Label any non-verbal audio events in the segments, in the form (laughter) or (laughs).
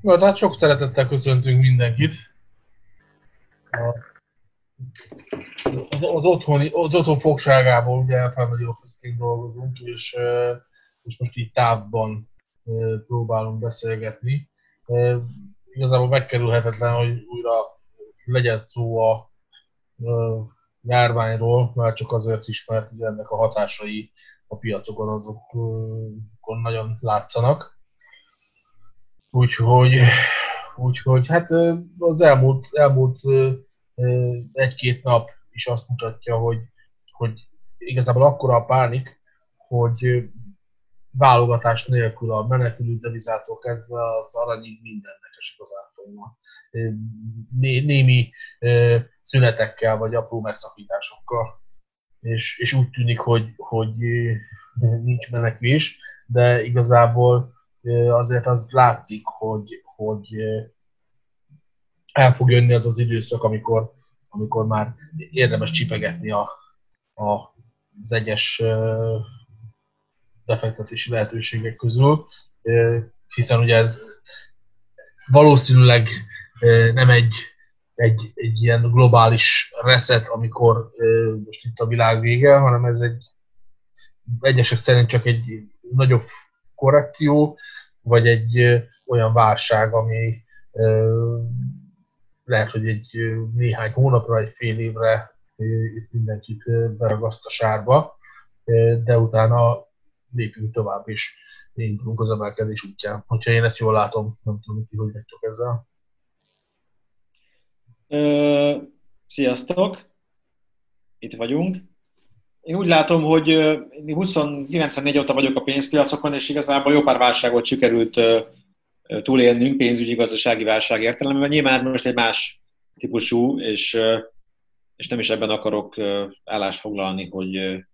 Na, tehát sok szeretettel köszöntünk mindenkit. Az, az, otthoni, az otthon fogságából ugye Family Office-ként dolgozunk, és, és most így távban próbálunk beszélgetni. Igazából megkerülhetetlen, hogy újra legyen szó a járványról, már csak azért is, mert ennek a hatásai a piacokon azokon nagyon látszanak. Úgyhogy, úgyhogy hát az elmúlt, elmúlt egy-két nap is azt mutatja, hogy, hogy igazából akkora a pánik, hogy válogatás nélkül a menekülő devizától kezdve az aranyig mindennek esik az árfolyama. Némi szünetekkel vagy apró megszakításokkal. És, és úgy tűnik, hogy, hogy nincs menekvés, de igazából azért az látszik, hogy, hogy el fog jönni az az időszak, amikor, amikor már érdemes csipegetni a, a, az egyes befektetési lehetőségek közül, hiszen ugye ez valószínűleg nem egy, egy, egy ilyen globális reset, amikor most itt a világ vége, hanem ez egy egyesek szerint csak egy nagyobb korrekció, vagy egy olyan válság, ami lehet, hogy egy néhány hónapra, egy fél évre itt mindenkit beragaszt a sárba, de utána lépünk tovább, és indulunk az emelkedés útján. Hogyha én ezt jól látom, nem tudom, hogy hogy vagytok ezzel. sziasztok! Itt vagyunk. Én úgy látom, hogy 94 óta vagyok a pénzpiacokon, és igazából jó pár válságot sikerült túlélnünk pénzügyi gazdasági válság értelemben. Nyilván ez most egy más típusú, és, és nem is ebben akarok állást foglalni, hogy,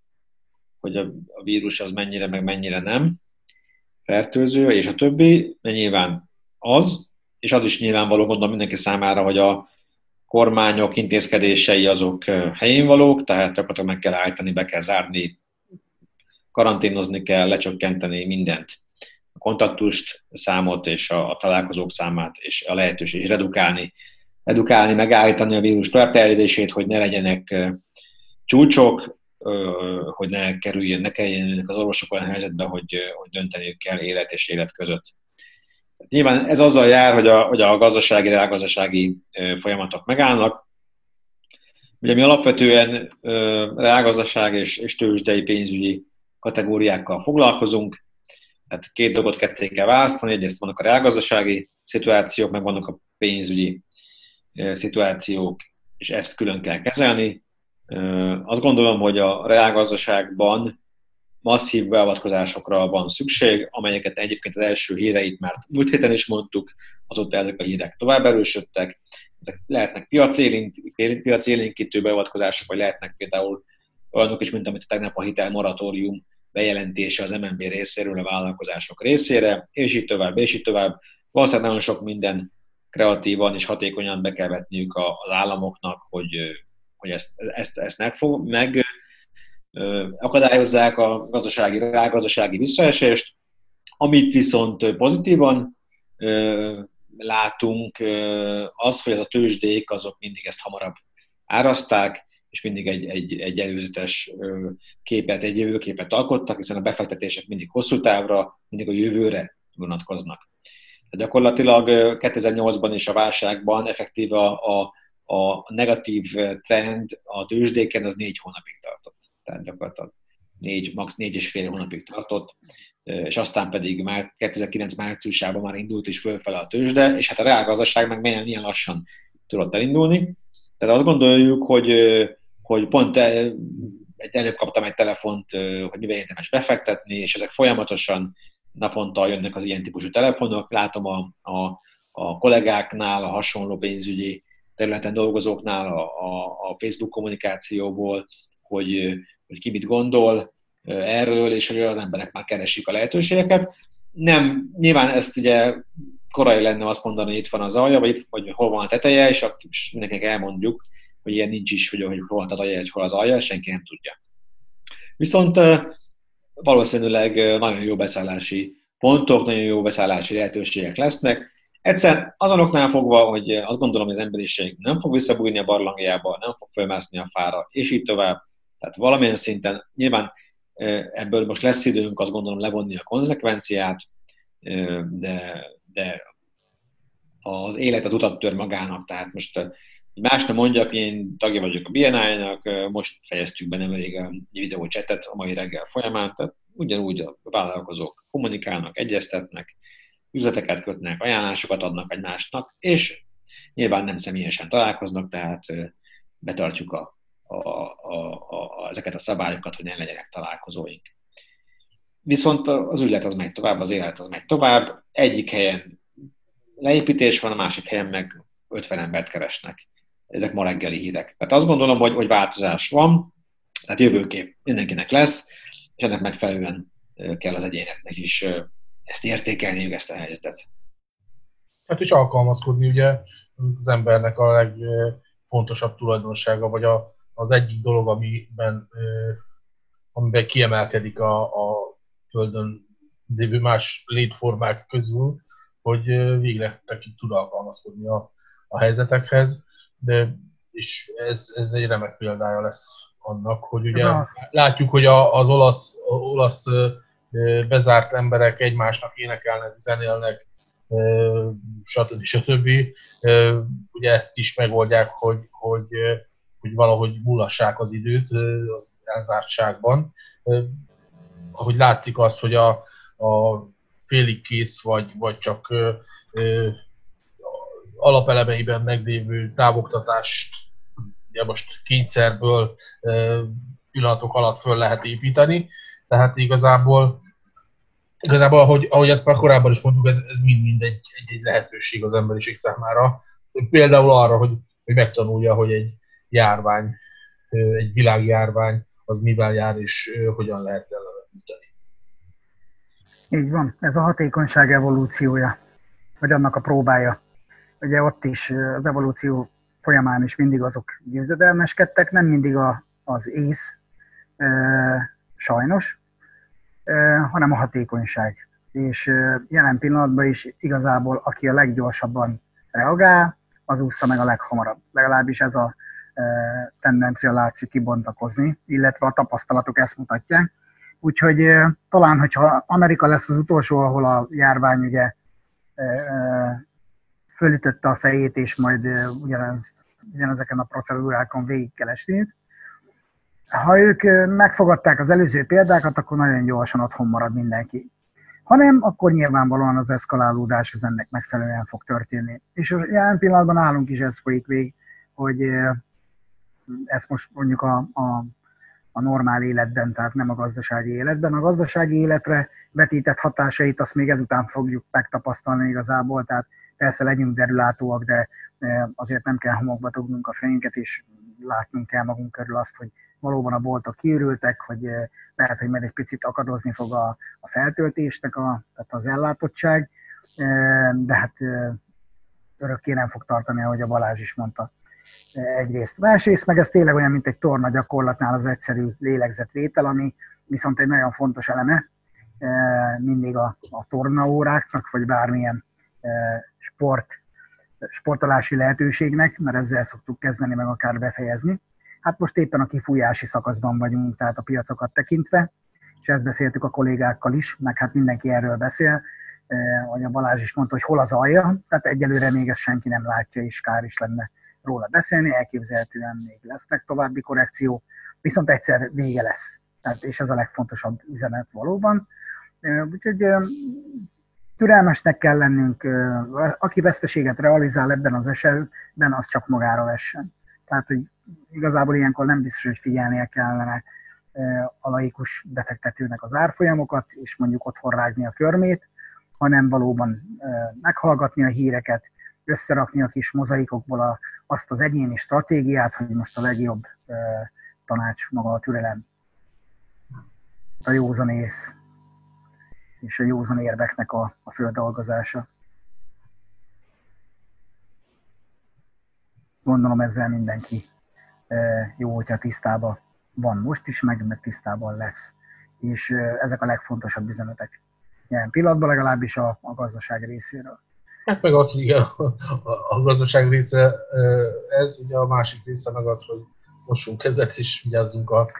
hogy a, a vírus az mennyire, meg mennyire nem fertőző, és a többi, de nyilván az, és az is nyilvánvaló, gondolom mindenki számára, hogy a kormányok intézkedései azok helyén valók, tehát gyakorlatilag meg kell állítani, be kell zárni, karanténozni kell, lecsökkenteni mindent. A kontaktust, számot és a, találkozók számát és a lehetőség, és redukálni, edukálni, megállítani a vírus továbbterjedését, hogy ne legyenek csúcsok, hogy ne kerüljön, ne kelljenek az orvosok olyan helyzetbe, hogy, hogy dönteniük kell élet és élet között. Nyilván ez azzal jár, hogy a, hogy a gazdasági, reálgazdasági folyamatok megállnak. Ugye mi alapvetően reálgazdaság és, és tőzsdei pénzügyi kategóriákkal foglalkozunk, tehát két dolgot ketté kell választani, egyrészt vannak a reálgazdasági szituációk, meg vannak a pénzügyi szituációk, és ezt külön kell kezelni. Azt gondolom, hogy a reálgazdaságban masszív beavatkozásokra van szükség, amelyeket egyébként az első híreit már múlt héten is mondtuk, azóta ezek a hírek tovább erősödtek. Ezek lehetnek piacélénkítő beavatkozások, vagy lehetnek például olyanok is, mint amit tegnap a hitelmoratórium bejelentése az MNB részéről a vállalkozások részére, és így tovább, és így tovább. Valószínűleg nagyon sok minden kreatívan és hatékonyan be kell vetniük az államoknak, hogy, hogy ezt, ezt, ezt megfog, meg akadályozzák a gazdasági, gazdasági visszaesést, amit viszont pozitívan látunk, az, hogy az a tőzsdék azok mindig ezt hamarabb áraszták, és mindig egy, egy, egy előzetes képet, egy jövőképet alkottak, hiszen a befektetések mindig hosszú távra, mindig a jövőre vonatkoznak. Tehát gyakorlatilag 2008-ban és a válságban effektíve a, a, a negatív trend a tőzsdéken az négy hónapig tartott. Tehát gyakorlatilag négy, max. négy és fél hónapig tartott, és aztán pedig már 2009 márciusában már indult is fölfele a tőzsde, és hát a reálgazdaság meg milyen, milyen lassan tudott elindulni. Tehát azt gondoljuk, hogy hogy pont egy előbb kaptam egy telefont, hogy mivel érdemes befektetni, és ezek folyamatosan naponta jönnek az ilyen típusú telefonok. Látom a, a, a kollégáknál, a hasonló pénzügyi területen dolgozóknál, a, a, a Facebook kommunikációból, hogy, hogy ki mit gondol erről, és hogy az emberek már keresik a lehetőségeket. Nem, nyilván ezt ugye korai lenne azt mondani, hogy itt van az alja, vagy, itt, vagy hol van a teteje, és, és mindenkinek elmondjuk, hogy ilyen nincs is, hogy, hogy hol a alja, hol az alja, senki nem tudja. Viszont valószínűleg nagyon jó beszállási pontok, nagyon jó beszállási lehetőségek lesznek, Egyszer azonoknál fogva, hogy azt gondolom, hogy az emberiség nem fog visszabújni a barlangjába, nem fog fölmászni a fára, és így tovább. Tehát valamilyen szinten nyilván ebből most lesz időnk azt gondolom levonni a konzekvenciát, de, de az élet az utat tör magának, tehát most más nem mondjak, én tagja vagyok a BNI-nak, most fejeztük be nemrég a videócsetet a mai reggel folyamán, tehát ugyanúgy a vállalkozók kommunikálnak, egyeztetnek, üzleteket kötnek, ajánlásokat adnak egymásnak, és nyilván nem személyesen találkoznak, tehát betartjuk a, a, a, a, ezeket a szabályokat, hogy ne legyenek találkozóink. Viszont az üzlet az megy tovább, az élet az megy tovább. Egyik helyen leépítés van, a másik helyen meg 50 embert keresnek. Ezek ma reggeli hírek. Tehát azt gondolom, hogy, hogy változás van, tehát jövőkép mindenkinek lesz, és ennek megfelelően kell az egyéneknek is ezt értékelniük, ezt a helyzetet. Hát is alkalmazkodni, ugye az embernek a legfontosabb tulajdonsága, vagy a, az egyik dolog, amiben, amiben kiemelkedik a, a Földön lévő más létformák közül, hogy végre tekint tud alkalmazkodni a, a helyzetekhez, de és ez, ez egy remek példája lesz annak, hogy ugye a... látjuk, hogy a, az olasz, olasz bezárt emberek egymásnak énekelnek, zenélnek, stb. stb. Ugye ezt is megoldják, hogy, hogy, hogy valahogy mulassák az időt az elzártságban. Ahogy látszik az, hogy a, a félig kész, vagy, vagy csak alapelemeiben meglévő távoktatást ugye most kényszerből pillanatok alatt föl lehet építeni. Tehát igazából igazából, ahogy, ahogy ezt már korábban is mondtuk, ez, ez mind-mind egy, egy, egy lehetőség az emberiség számára. Például arra, hogy, hogy megtanulja, hogy egy járvány, egy világjárvány, az mivel jár, és hogyan lehet ellene küzdeni. Így van, ez a hatékonyság evolúciója, vagy annak a próbája. Ugye ott is az evolúció folyamán is mindig azok győzedelmeskedtek, nem mindig a, az ész, e, sajnos, hanem a hatékonyság. És jelen pillanatban is igazából, aki a leggyorsabban reagál, az ússza meg a leghamarabb. Legalábbis ez a tendencia látszik kibontakozni, illetve a tapasztalatok ezt mutatják. Úgyhogy talán, hogyha Amerika lesz az utolsó, ahol a járvány ugye fölütötte a fejét, és majd ugyanez, ugyanezeken a procedúrákon végig kell esniük, ha ők megfogadták az előző példákat, akkor nagyon gyorsan otthon marad mindenki. Ha nem, akkor nyilvánvalóan az eszkalálódás az ennek megfelelően fog történni. És jelen pillanatban állunk is ez folyik végig, hogy ezt most mondjuk a, a, a normál életben, tehát nem a gazdasági életben. A gazdasági életre vetített hatásait azt még ezután fogjuk megtapasztalni igazából, tehát persze legyünk derülátóak, de azért nem kell homokba dugnunk a fejünket, és látnunk kell magunk körül azt, hogy valóban a boltok kiürültek, hogy eh, lehet, hogy majd egy picit akadozni fog a, a feltöltésnek, a, tehát az ellátottság, eh, de hát örökké nem fog tartani, ahogy a Balázs is mondta egyrészt. Másrészt meg ez tényleg olyan, mint egy torna gyakorlatnál az egyszerű lélegzetvétel, ami viszont egy nagyon fontos eleme mindig a, a tornaóráknak, vagy bármilyen sport, sportolási lehetőségnek, mert ezzel szoktuk kezdeni, meg akár befejezni. Hát most éppen a kifújási szakaszban vagyunk, tehát a piacokat tekintve, és ezt beszéltük a kollégákkal is, meg hát mindenki erről beszél, eh, ahogy a Balázs is mondta, hogy hol az alja, tehát egyelőre még ezt senki nem látja, és kár is lenne róla beszélni, elképzelhetően még lesznek további korrekció, viszont egyszer vége lesz. Tehát, és ez a legfontosabb üzenet valóban. Úgyhogy türelmesnek kell lennünk, aki veszteséget realizál ebben az esetben, az csak magára vessen. Tehát, hogy igazából ilyenkor nem biztos, hogy figyelnie kellene a laikus befektetőnek az árfolyamokat, és mondjuk otthon rágni a körmét, hanem valóban meghallgatni a híreket, összerakni a kis mozaikokból a, azt az egyéni stratégiát, hogy most a legjobb tanács maga a türelem, a józan ész és a józan érveknek a, a földolgozása. Gondolom ezzel mindenki jó, hogyha tisztában van most is, meg, meg tisztában lesz. És ezek a legfontosabb üzenetek. Ilyen pillanatban legalábbis a, a gazdaság részéről. Hát meg az, hogy a, a gazdaság része ez, ugye a másik része meg az, hogy mossunk kezet és vigyázzunk a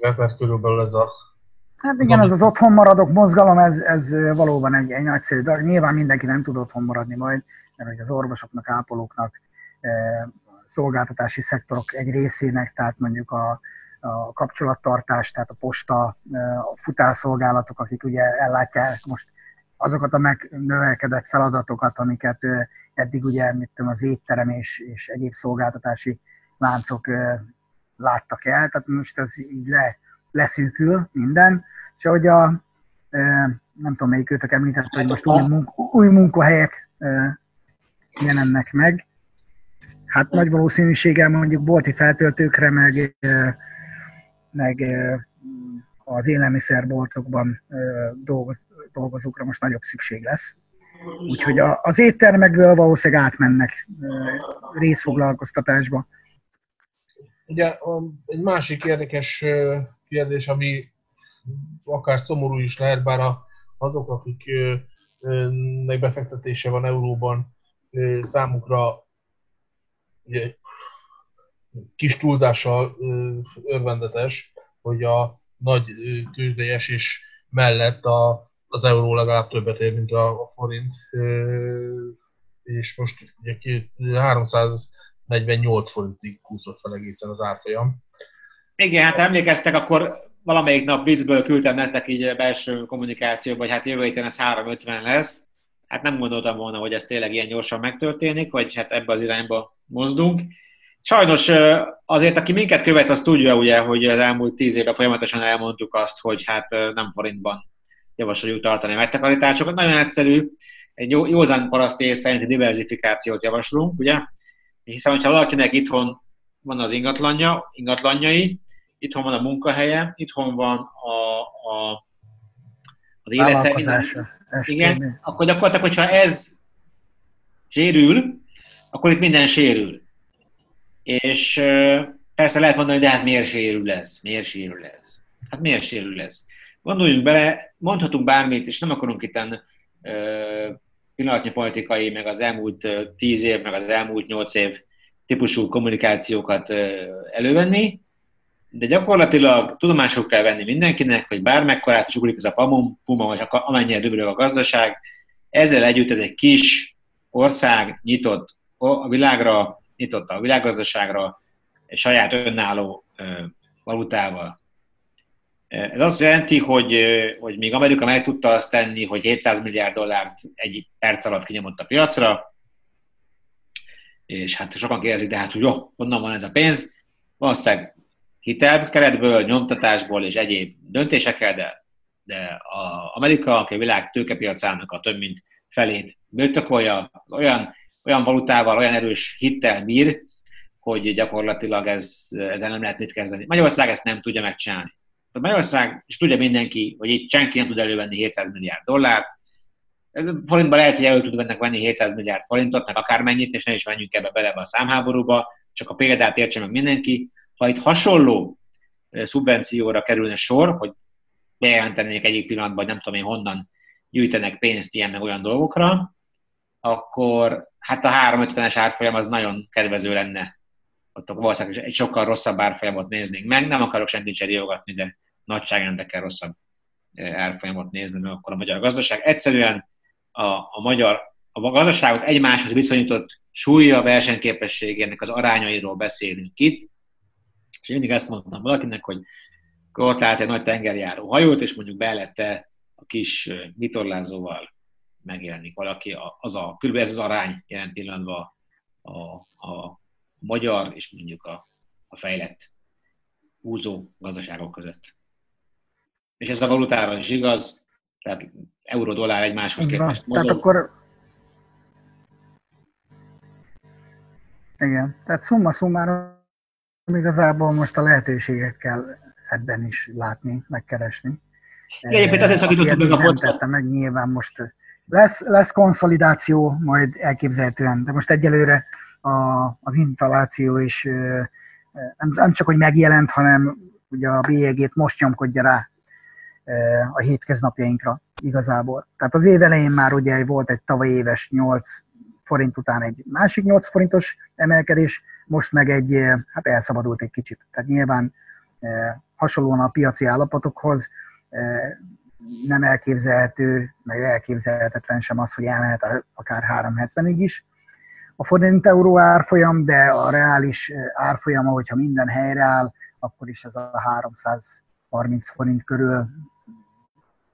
mert körülbelül ez a Hát igen, ez az otthon maradok mozgalom, ez, ez valóban egy, egy nagyszerű dolog. Nyilván mindenki nem tud otthon maradni majd, mert hogy az orvosoknak, ápolóknak, szolgáltatási szektorok egy részének, tehát mondjuk a, a kapcsolattartás, tehát a posta, a futárszolgálatok, akik ugye ellátják most azokat a megnövelkedett feladatokat, amiket eddig ugye mit tudom, az étterem és, és egyéb szolgáltatási láncok láttak el, tehát most ez így le, leszűkül minden, és ahogy a, nem tudom melyik őtök említett, hogy most új, munka, új munkahelyek jelennek meg, hát nagy valószínűséggel mondjuk bolti feltöltőkre, meg, meg az élelmiszerboltokban dolgoz, dolgozókra most nagyobb szükség lesz. Úgyhogy az éttermekből valószínűleg átmennek részfoglalkoztatásba. Ugye egy másik érdekes kérdés, ami akár szomorú is lehet, bár azok, akiknek befektetése van euróban, számukra ugye, kis túlzással örvendetes, hogy a nagy tőzsdei esés mellett a, az euró legalább többet ér, mint a, a forint, és most ugye 348 forintig kúszott fel egészen az árfolyam. Igen, hát emlékeztek, akkor valamelyik nap viccből küldtem nektek így belső kommunikációba, hogy hát jövő héten ez 350 lesz. Hát nem gondoltam volna, hogy ez tényleg ilyen gyorsan megtörténik, vagy hát ebbe az irányba mozdunk. Sajnos azért, aki minket követ, az tudja ugye, hogy az elmúlt tíz évben folyamatosan elmondtuk azt, hogy hát nem forintban javasoljuk tartani a megtakarításokat. Nagyon egyszerű, egy józan paraszti ész szerinti diversifikációt javaslunk, ugye? Hiszen, hogyha valakinek itthon van az ingatlanja, ingatlanjai, itthon van a munkahelye, itthon van a, a, az élete. Igen, akkor gyakorlatilag, hogyha ez sérül, akkor itt minden sérül. És persze lehet mondani, de hát miért sérül ez? Miért sérül ez? Hát miért sérül ez? Gondoljunk bele, mondhatunk bármit, és nem akarunk itt pillanatnyi politikai, meg az elmúlt tíz év, meg az elmúlt nyolc év típusú kommunikációkat elővenni, de gyakorlatilag tudomásul kell venni mindenkinek, hogy bármekkorát is ugrik ez a pamum, puma, vagy amennyire dögölög a gazdaság, ezzel együtt ez egy kis ország nyitott a világra, nyitott a világgazdaságra, egy saját önálló valutával. Ez azt jelenti, hogy, hogy még Amerika meg tudta azt tenni, hogy 700 milliárd dollárt egy perc alatt kinyomott a piacra, és hát sokan kérdezik, de hát, hogy jó, honnan van ez a pénz? Valószínűleg hitelkeretből, nyomtatásból és egyéb döntésekkel, de, de a Amerika, aki a világ tőkepiacának a több mint felét birtokolja, olyan, olyan valutával, olyan erős hittel bír, hogy gyakorlatilag ez, ezzel nem lehet mit kezdeni. Magyarország ezt nem tudja megcsinálni. Magyarország, és tudja mindenki, hogy itt senki nem tud elővenni 700 milliárd dollárt, forintban lehet, hogy elő tud ennek venni 700 milliárd forintot, meg akármennyit, és ne is menjünk ebbe bele a számháborúba, csak a példát értse meg mindenki. Ha itt hasonló szubvencióra kerülne sor, hogy bejelentenék egyik pillanatban, nem tudom én honnan gyűjtenek pénzt ilyen meg olyan dolgokra, akkor hát a 350-es árfolyam az nagyon kedvező lenne. Ott valószínűleg egy sokkal rosszabb árfolyamot néznénk meg. Nem akarok senkit cseréljogatni, de nagyságrendekkel rosszabb árfolyamot nézni, mert akkor a magyar gazdaság. Egyszerűen a, a magyar a gazdaságot egymáshoz viszonyított súlya, versenyképességének az arányairól beszélünk itt, és mindig ezt mondtam valakinek, hogy ott egy nagy tengerjáró hajót, és mondjuk belette a kis vitorlázóval megjelenik valaki, az a, körülbelül ez az arány jelen pillanatban a, a magyar és mondjuk a, a fejlett húzó gazdaságok között. És ez a valutára is igaz, tehát euró-dollár egymáshoz képest mozog. Tehát akkor... Igen, tehát szumma szumára igazából most a lehetőséget kell ebben is látni, megkeresni. Egyébként azért szakítottuk meg a podcastot. meg, nyilván most lesz, lesz konszolidáció, majd elképzelhetően, de most egyelőre a, az infláció is nem, nem csak, hogy megjelent, hanem ugye a bélyegét most nyomkodja rá a hétköznapjainkra igazából. Tehát az év elején már ugye volt egy tavaly éves 8 forint után egy másik 8 forintos emelkedés, most meg egy, hát elszabadult egy kicsit. Tehát nyilván hasonlóan a piaci állapotokhoz nem elképzelhető, meg elképzelhetetlen sem az, hogy elmehet akár 370-ig is. A forint euró árfolyam, de a reális árfolyama, hogyha minden helyreáll, akkor is ez a 330 forint körül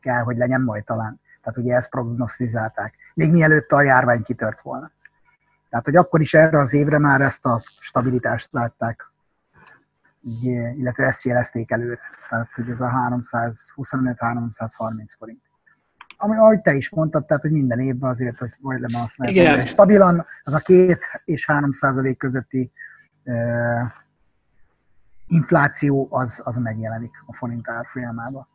kell, hogy legyen majd talán. Tehát ugye ezt prognosztizálták, még mielőtt a járvány kitört volna. Tehát, hogy akkor is erre az évre már ezt a stabilitást látták, illetve ezt jelezték előre. Tehát, hogy ez a 325-330 forint. Ami, ahogy te is mondtad, tehát, hogy minden évben azért az majdnem azt lehet, stabilan az a két és 3 százalék közötti uh, infláció az, az megjelenik a forint árfolyamában.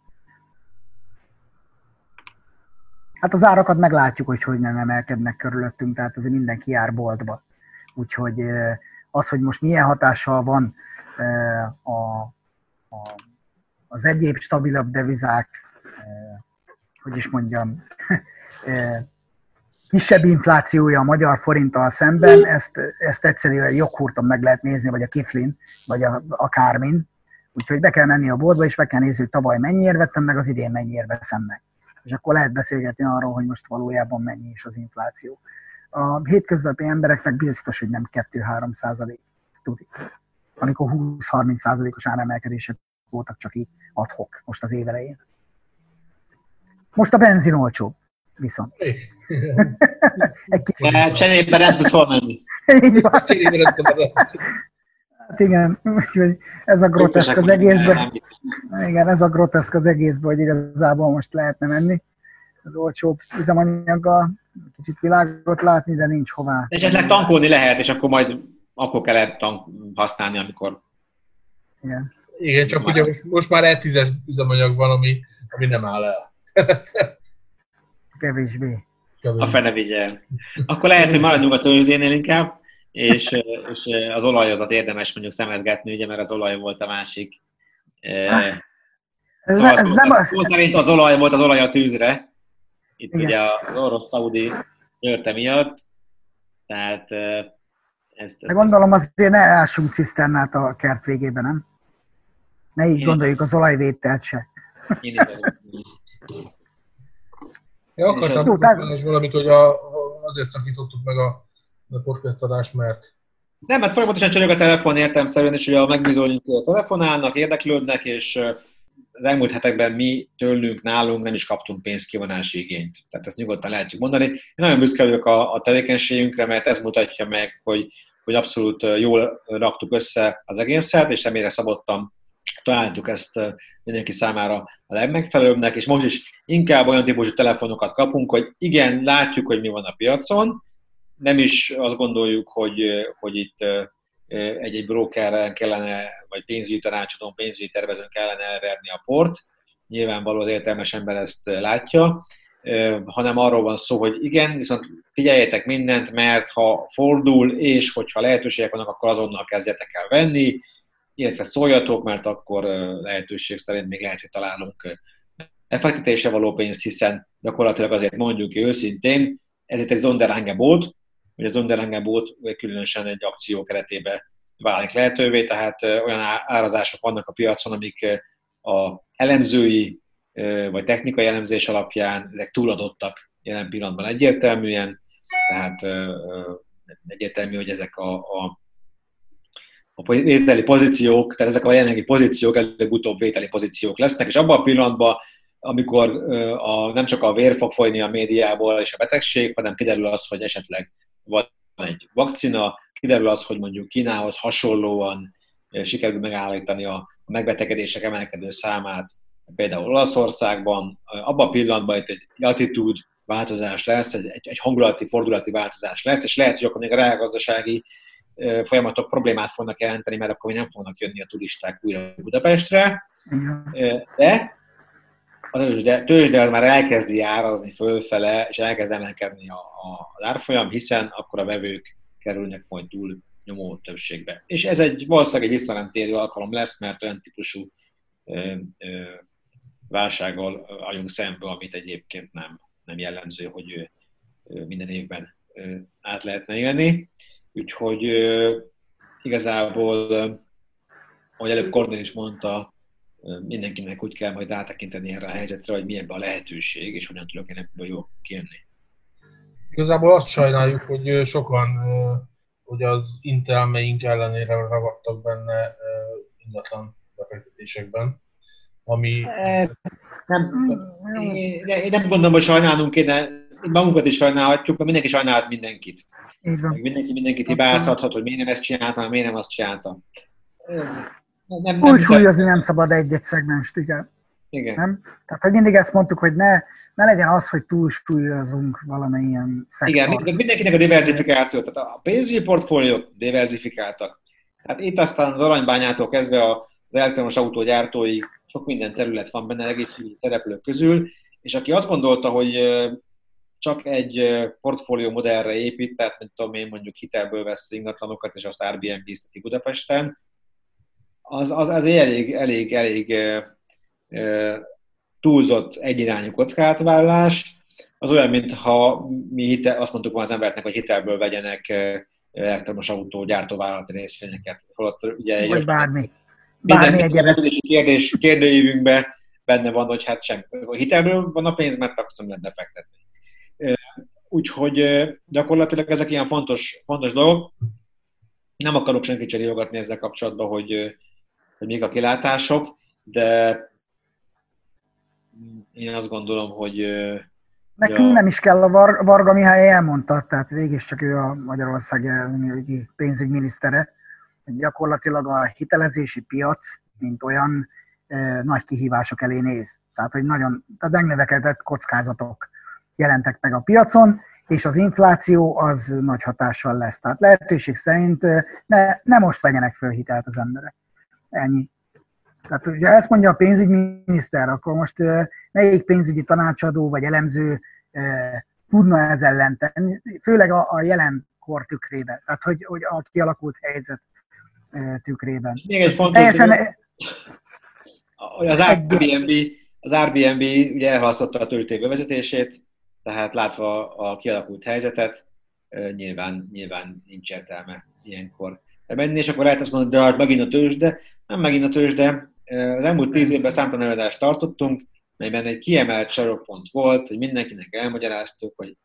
Hát az árakat meglátjuk, hogy hogy nem emelkednek körülöttünk, tehát azért mindenki jár boltba. Úgyhogy az, hogy most milyen hatással van a, a, az egyéb stabilabb devizák, hogy is mondjam, (laughs) kisebb inflációja a magyar forinttal szemben, ezt, ezt egyszerűen joghurton meg lehet nézni, vagy a kiflin, vagy a, akármin. Úgyhogy be kell menni a boltba, és meg kell nézni, hogy tavaly mennyiért vettem meg, az idén mennyiért veszem meg és akkor lehet beszélgetni arról, hogy most valójában mennyi is az infláció. A hétköznapi embereknek biztos, hogy nem 2-3 százalék, tudjuk. Amikor 20-30 százalékos áremelkedések voltak csak így adhok most az évelején. Most a benzin olcsó, viszont. (laughs) Egy kicsit. Cserébe nem tudsz menni. (laughs) Így van. Hát igen, úgyhogy ez a groteszk az egészben. Igen, ez a groteszk az egészben, hogy igazából most lehetne menni az olcsóbb üzemanyaggal, kicsit világot látni, de nincs hová. Esetleg tankolni lehet, és akkor majd akkor kell tank használni, amikor... Igen. Igen, csak ugye most, most már E10-es üzemanyag van, ami, ami nem áll el. Kevésbé. Kevésbé. A fene vigye Akkor lehet, hogy maradjunk a tőzsdénél inkább és, és az olajodat érdemes mondjuk szemezgetni, ugye, mert az olaj volt a másik. Ez, szóval ez nem az... Szó szerint az olaj volt az olaj a tűzre. Itt Igen. ugye az orosz-szaudi törte miatt. Tehát ezt, ezt, De gondolom azért ne ássunk ciszternát a kert végében, nem? Ne így Én gondoljuk az olajvételt se. Én Ja, akartam és valamit, hogy a, azért szakítottuk meg a a podcast adás, mert... Nem, hát folyamatosan csörög a telefon értelmszerűen, és hogy a megbizonyunk telefonálnak, érdeklődnek, és az elmúlt hetekben mi tőlünk, nálunk nem is kaptunk pénzkivonási igényt. Tehát ezt nyugodtan lehetjük mondani. Én nagyon büszke vagyok a, a tevékenységünkre, mert ez mutatja meg, hogy, hogy abszolút jól raktuk össze az egészet, és személyre szabottam találtuk ezt mindenki számára a legmegfelelőbbnek, és most is inkább olyan típusú telefonokat kapunk, hogy igen, látjuk, hogy mi van a piacon, nem is azt gondoljuk, hogy, hogy itt egy-egy brokerren kellene, vagy pénzügyi tanácsadón, pénzügyi tervezőn kellene elverni a port. Nyilvánvaló az értelmes ember ezt látja, hanem arról van szó, hogy igen, viszont figyeljetek mindent, mert ha fordul, és hogyha lehetőségek vannak, akkor azonnal kezdjetek el venni, illetve szóljatok, mert akkor lehetőség szerint még lehet, hogy találunk befektetése való pénzt, hiszen gyakorlatilag azért mondjuk ki őszintén, ez itt egy Zonderangebot, hogy az underlangebót különösen egy akció keretében válik lehetővé, tehát olyan árazások vannak a piacon, amik a elemzői vagy technikai elemzés alapján ezek túladottak jelen pillanatban egyértelműen, tehát egyértelmű, hogy ezek a, a a vételi pozíciók, tehát ezek a jelenlegi pozíciók előbb-utóbb vételi pozíciók lesznek, és abban a pillanatban, amikor a, nem csak a vér fog folyni a médiából és a betegség, hanem kiderül az, hogy esetleg van egy vakcina, kiderül az, hogy mondjuk Kínához hasonlóan sikerül megállítani a megbetegedések emelkedő számát, például Olaszországban, abban a pillanatban itt egy attitude változás lesz, egy, egy, egy hangulati, fordulati változás lesz, és lehet, hogy akkor még a reálgazdasági folyamatok problémát fognak jelenteni, mert akkor nem fognak jönni a turisták újra Budapestre. De az tőzsde, tőzsde már elkezdi árazni fölfele, és elkezd emelkedni a, a, az árfolyam, hiszen akkor a vevők kerülnek majd túl nyomó többségbe. És ez egy valószínűleg egy visszanemtérő alkalom lesz, mert olyan típusú ö, ö, válsággal vagyunk szembe, amit egyébként nem, nem jellemző, hogy minden évben át lehetne élni. Úgyhogy igazából, ahogy előbb Kornél is mondta, mindenkinek úgy kell majd áttekinteni erre a helyzetre, hogy milyen a lehetőség, és hogyan tudok én ebből jól kijönni. Igazából azt sajnáljuk, hogy sokan hogy az intelmeink ellenére ragadtak benne ingatlan befektetésekben, ami... Nem, én, én nem gondolom, hogy sajnálnunk kéne, magunkat is sajnálhatjuk, mert mindenki sajnálhat mindenkit. Mindenki mindenkit hibáztathat, hogy miért nem ezt csináltam, miért nem azt csináltam. Nem, nem Túlsúlyozni nem szabad egy-egy szegmest, igen. Igen. Nem? Tehát, hogy mindig ezt mondtuk, hogy ne, ne legyen az, hogy túlsúlyozunk valamilyen szektor. Igen, mindenkinek a diversifikáció, tehát a pénzügyi portfóliók diversifikáltak. Hát itt aztán az aranybányától kezdve az elektromos autógyártói sok minden terület van benne egészségügyi szereplők közül, és aki azt gondolta, hogy csak egy portfólió modellre épít, tehát mint tudom én mondjuk hitelből vesz ingatlanokat, és azt Airbnb-zteti Budapesten, az, az, az elég, elég, elég túlzott egyirányú kockázatvállalás, az olyan, mintha mi hitel, azt mondtuk volna az embereknek, hogy hitelből vegyenek elektromos autó gyártóvállalati részvényeket. Holott ugye Vagy bármi. Bármi egyébként. kérdés, kérdőívünkben benne van, hogy hát sem. Hitelből van a pénz, mert nem lehet befektetni. Úgyhogy gyakorlatilag ezek ilyen fontos, fontos dolgok. Nem akarok senkit cserélgatni ezzel kapcsolatban, hogy, hogy még a kilátások, de én azt gondolom, hogy... Nekünk ja. nem is kell, a Var- Varga Mihály elmondta, tehát végig csak ő a Magyarország pénzügyminisztere, gyakorlatilag a hitelezési piac, mint olyan, nagy kihívások elé néz. Tehát, hogy nagyon, tehát megnövekedett kockázatok jelentek meg a piacon, és az infláció az nagy hatással lesz. Tehát lehetőség szerint ne, ne most vegyenek föl hitelt az emberek. Ennyi. Tehát ugye ezt mondja a pénzügyminiszter, akkor most melyik pénzügyi tanácsadó vagy elemző tudna ez ellen tenni, főleg a, a jelen kor tükrében, tehát hogy, hogy a kialakult helyzet tükrében. Még egy fontos Teljesen... az Airbnb, az Airbnb ugye elhalasztotta a töltő bevezetését, tehát látva a kialakult helyzetet, nyilván, nyilván nincs értelme ilyenkor menni, és akkor lehet azt mondani, de hát megint a tőzsde, nem megint a tőzsde. Az elmúlt tíz évben számtalan előadást tartottunk, melyben egy kiemelt sarokpont volt, hogy mindenkinek elmagyaráztuk, hogy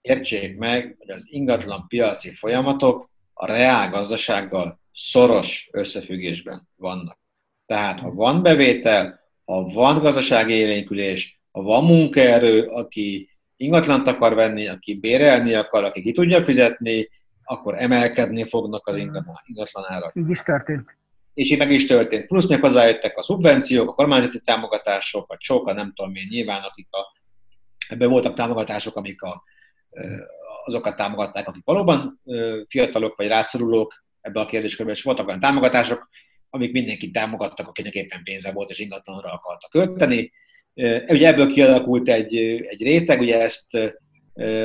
értsék meg, hogy az ingatlan piaci folyamatok a reál gazdasággal szoros összefüggésben vannak. Tehát, ha van bevétel, ha van gazdasági élénkülés, ha van munkaerő, aki ingatlant akar venni, aki bérelni akar, aki ki tudja fizetni, akkor emelkedni fognak az ingatlan, árak. Így is történt. És így meg is történt. Plusz még hozzájöttek a szubvenciók, a kormányzati támogatások, vagy sokan, nem tudom én, nyilván, akik a, ebben voltak támogatások, amik a, azokat támogatták, akik valóban fiatalok vagy rászorulók ebbe a kérdéskörbe, és voltak olyan támogatások, amik mindenkit támogattak, akinek éppen pénze volt, és ingatlanra akartak költeni. Ugye ebből kialakult egy, egy réteg, ugye ezt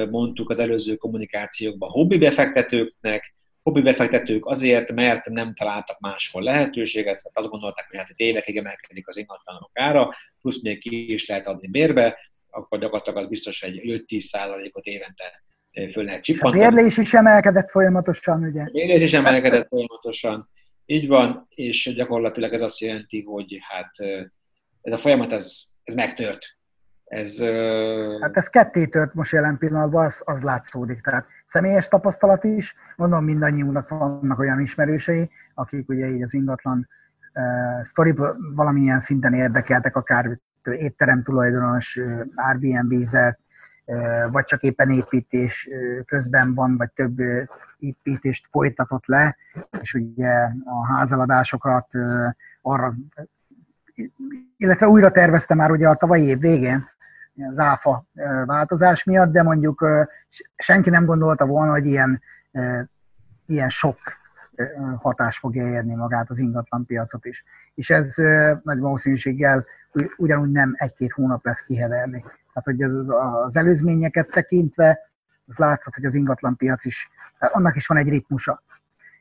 mondtuk az előző kommunikációkban hobbi befektetőknek, hobbi befektetők azért, mert nem találtak máshol lehetőséget, tehát azt gondolták, hogy hát itt évekig emelkedik az ingatlanok ára, plusz még ki is lehet adni bérbe, akkor gyakorlatilag az biztos, hogy 5-10 százalékot évente föl lehet csippantani. A bérlés is emelkedett folyamatosan, ugye? A bérlés is emelkedett folyamatosan, így van, és gyakorlatilag ez azt jelenti, hogy hát ez a folyamat, ez, ez megtört. Ez, hát ez ketté tört most jelen pillanatban, az, az látszódik. Tehát személyes tapasztalat is, mondom mindannyiunknak vannak olyan ismerősei, akik ugye így az ingatlan uh, sztori valamilyen szinten érdekeltek, akár étterem tulajdonos, uh, Airbnb-zet, uh, vagy csak éppen építés közben van, vagy több építést folytatott le, és ugye a házaladásokat arra illetve újra tervezte már ugye a tavalyi év végén, az áfa változás miatt, de mondjuk senki nem gondolta volna, hogy ilyen, ilyen sok hatás fogja érni magát az ingatlan piacot is. És ez nagy valószínűséggel ugyanúgy nem egy-két hónap lesz kiheverni. Tehát, hogy az, az előzményeket tekintve, az látszott, hogy az ingatlan piac is, annak is van egy ritmusa.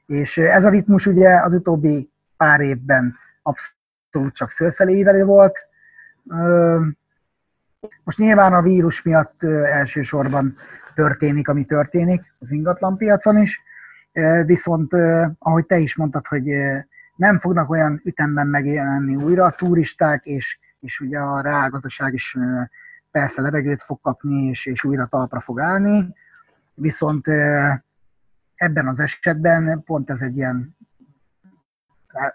És ez a ritmus ugye az utóbbi pár évben abszolút csak fölfelé ívelő volt, Most nyilván a vírus miatt elsősorban történik, ami történik az ingatlanpiacon is, viszont ahogy te is mondtad, hogy nem fognak olyan ütemben megjelenni újra a turisták, és, és ugye a reálgazdaság is persze levegőt fog kapni, és, és újra talpra fog állni, viszont ebben az esetben pont ez egy ilyen,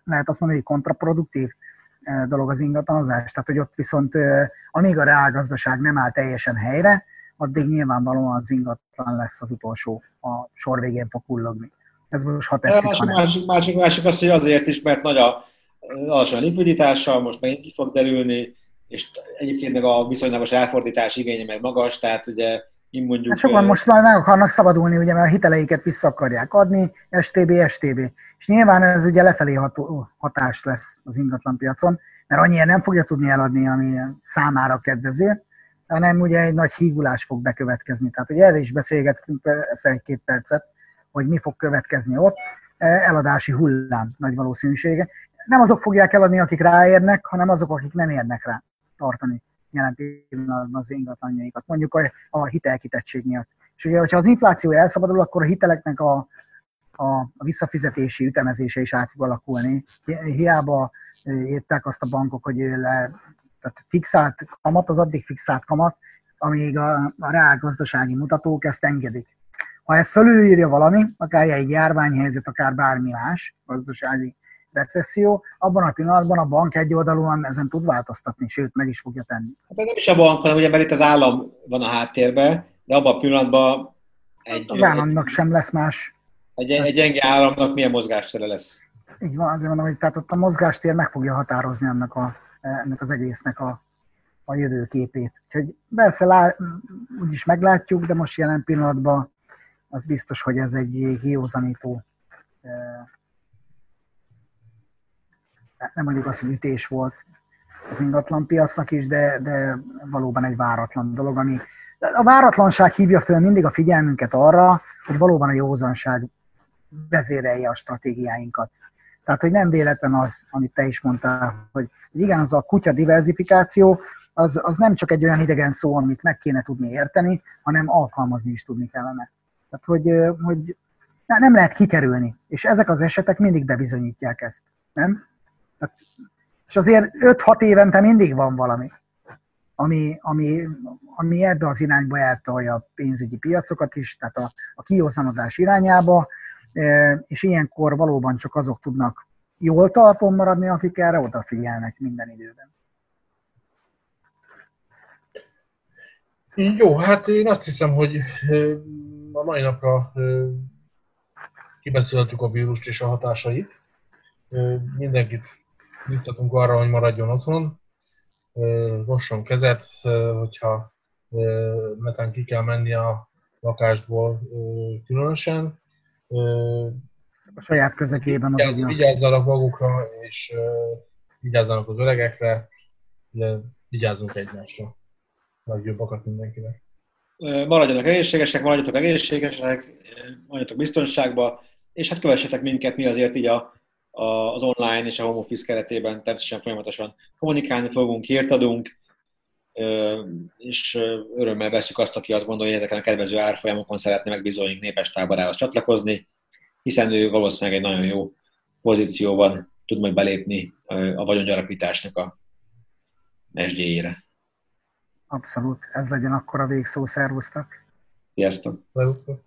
lehet azt mondani, hogy kontraproduktív dolog az ingatlanozás. Tehát, hogy ott viszont, amíg a reálgazdaság nem áll teljesen helyre, addig nyilvánvalóan az ingatlan lesz az utolsó, a sor végén fog kullogni. Ez most ha tetszik, másik, másik, másik, másik az, hogy azért is, mert nagy a alacsony likviditása, most megint ki fog derülni, és egyébként meg a viszonylagos elfordítás igénye meg magas, tehát ugye én mondjuk... Hát sokan most már meg akarnak szabadulni, ugye, mert a hiteleiket vissza akarják adni, STB, STB. És nyilván ez ugye lefelé ható, hatás lesz az ingatlanpiacon, mert annyira nem fogja tudni eladni, ami számára kedvező, hanem ugye egy nagy hígulás fog bekövetkezni. Tehát, hogy erre is beszélgettünk persze egy-két percet, hogy mi fog következni ott, eladási hullám nagy valószínűsége. Nem azok fogják eladni, akik ráérnek, hanem azok, akik nem érnek rá tartani jelen pillanatban az ingatlanjaikat, mondjuk a, a hitelkitettség miatt. És ugye, hogyha az infláció elszabadul, akkor a hiteleknek a, a, visszafizetési ütemezése is át fog alakulni. Hiába írták azt a bankok, hogy le, tehát fixált kamat, az addig fixált kamat, amíg a, a reál gazdasági mutatók ezt engedik. Ha ezt fölülírja valami, akár egy járványhelyzet, akár bármi más gazdasági recesszió, abban a pillanatban a bank egyoldalúan ezen tud változtatni, sőt, meg is fogja tenni. Hát nem is a bank, hanem ugye, mert itt az állam van a háttérben, de abban a pillanatban egy... Az államnak egy, sem lesz más. Egy, egy gyenge államnak milyen mozgástere lesz? Így van, azért mondom, hogy tehát ott a mozgástér meg fogja határozni ennek, a, ennek az egésznek a, a jövőképét. Úgyhogy persze lá, úgyis meglátjuk, de most jelen pillanatban az biztos, hogy ez egy hiózanító nem mondjuk azt, hogy ütés volt az ingatlan piacnak is, de, de valóban egy váratlan dolog, ami a váratlanság hívja föl mindig a figyelmünket arra, hogy valóban a józanság vezérelje a stratégiáinkat. Tehát, hogy nem véletlen az, amit te is mondtál, hogy igen, az a kutya diversifikáció, az, az nem csak egy olyan idegen szó, amit meg kéne tudni érteni, hanem alkalmazni is tudni kellene. Tehát, hogy, hogy nem lehet kikerülni. És ezek az esetek mindig bebizonyítják ezt. Nem? És azért 5-6 évente mindig van valami, ami, ami, ami ebbe az irányba eltolja a pénzügyi piacokat is, tehát a, a kihozanodás irányába, e, és ilyenkor valóban csak azok tudnak jól talpon maradni, akik erre odafigyelnek minden időben. Jó, hát én azt hiszem, hogy a mai napra kibeszéltük a vírust és a hatásait. Mindenkit biztatunk arra, hogy maradjon otthon, mosson kezet, hogyha netán ki kell menni a lakásból különösen. A saját közekében az Vigyázz, Vigyázzanak magukra, és vigyázzanak az öregekre, de vigyázzunk egymásra. Legjobbakat mindenkinek. Maradjanak egészségesek, maradjatok egészségesek, maradjatok biztonságban, és hát kövessetek minket, mi azért így a az online és a home office keretében természetesen folyamatosan kommunikálni fogunk, hírt adunk, és örömmel veszük azt, aki azt gondolja, hogy ezeken a kedvező árfolyamokon szeretne megbizonyunk népes táborához csatlakozni, hiszen ő valószínűleg egy nagyon jó pozícióban tud majd belépni a vagyongyarapításnak a SG-ére. Abszolút, ez legyen akkor a végszó, szervusztok! Sziasztok! Szervusztok!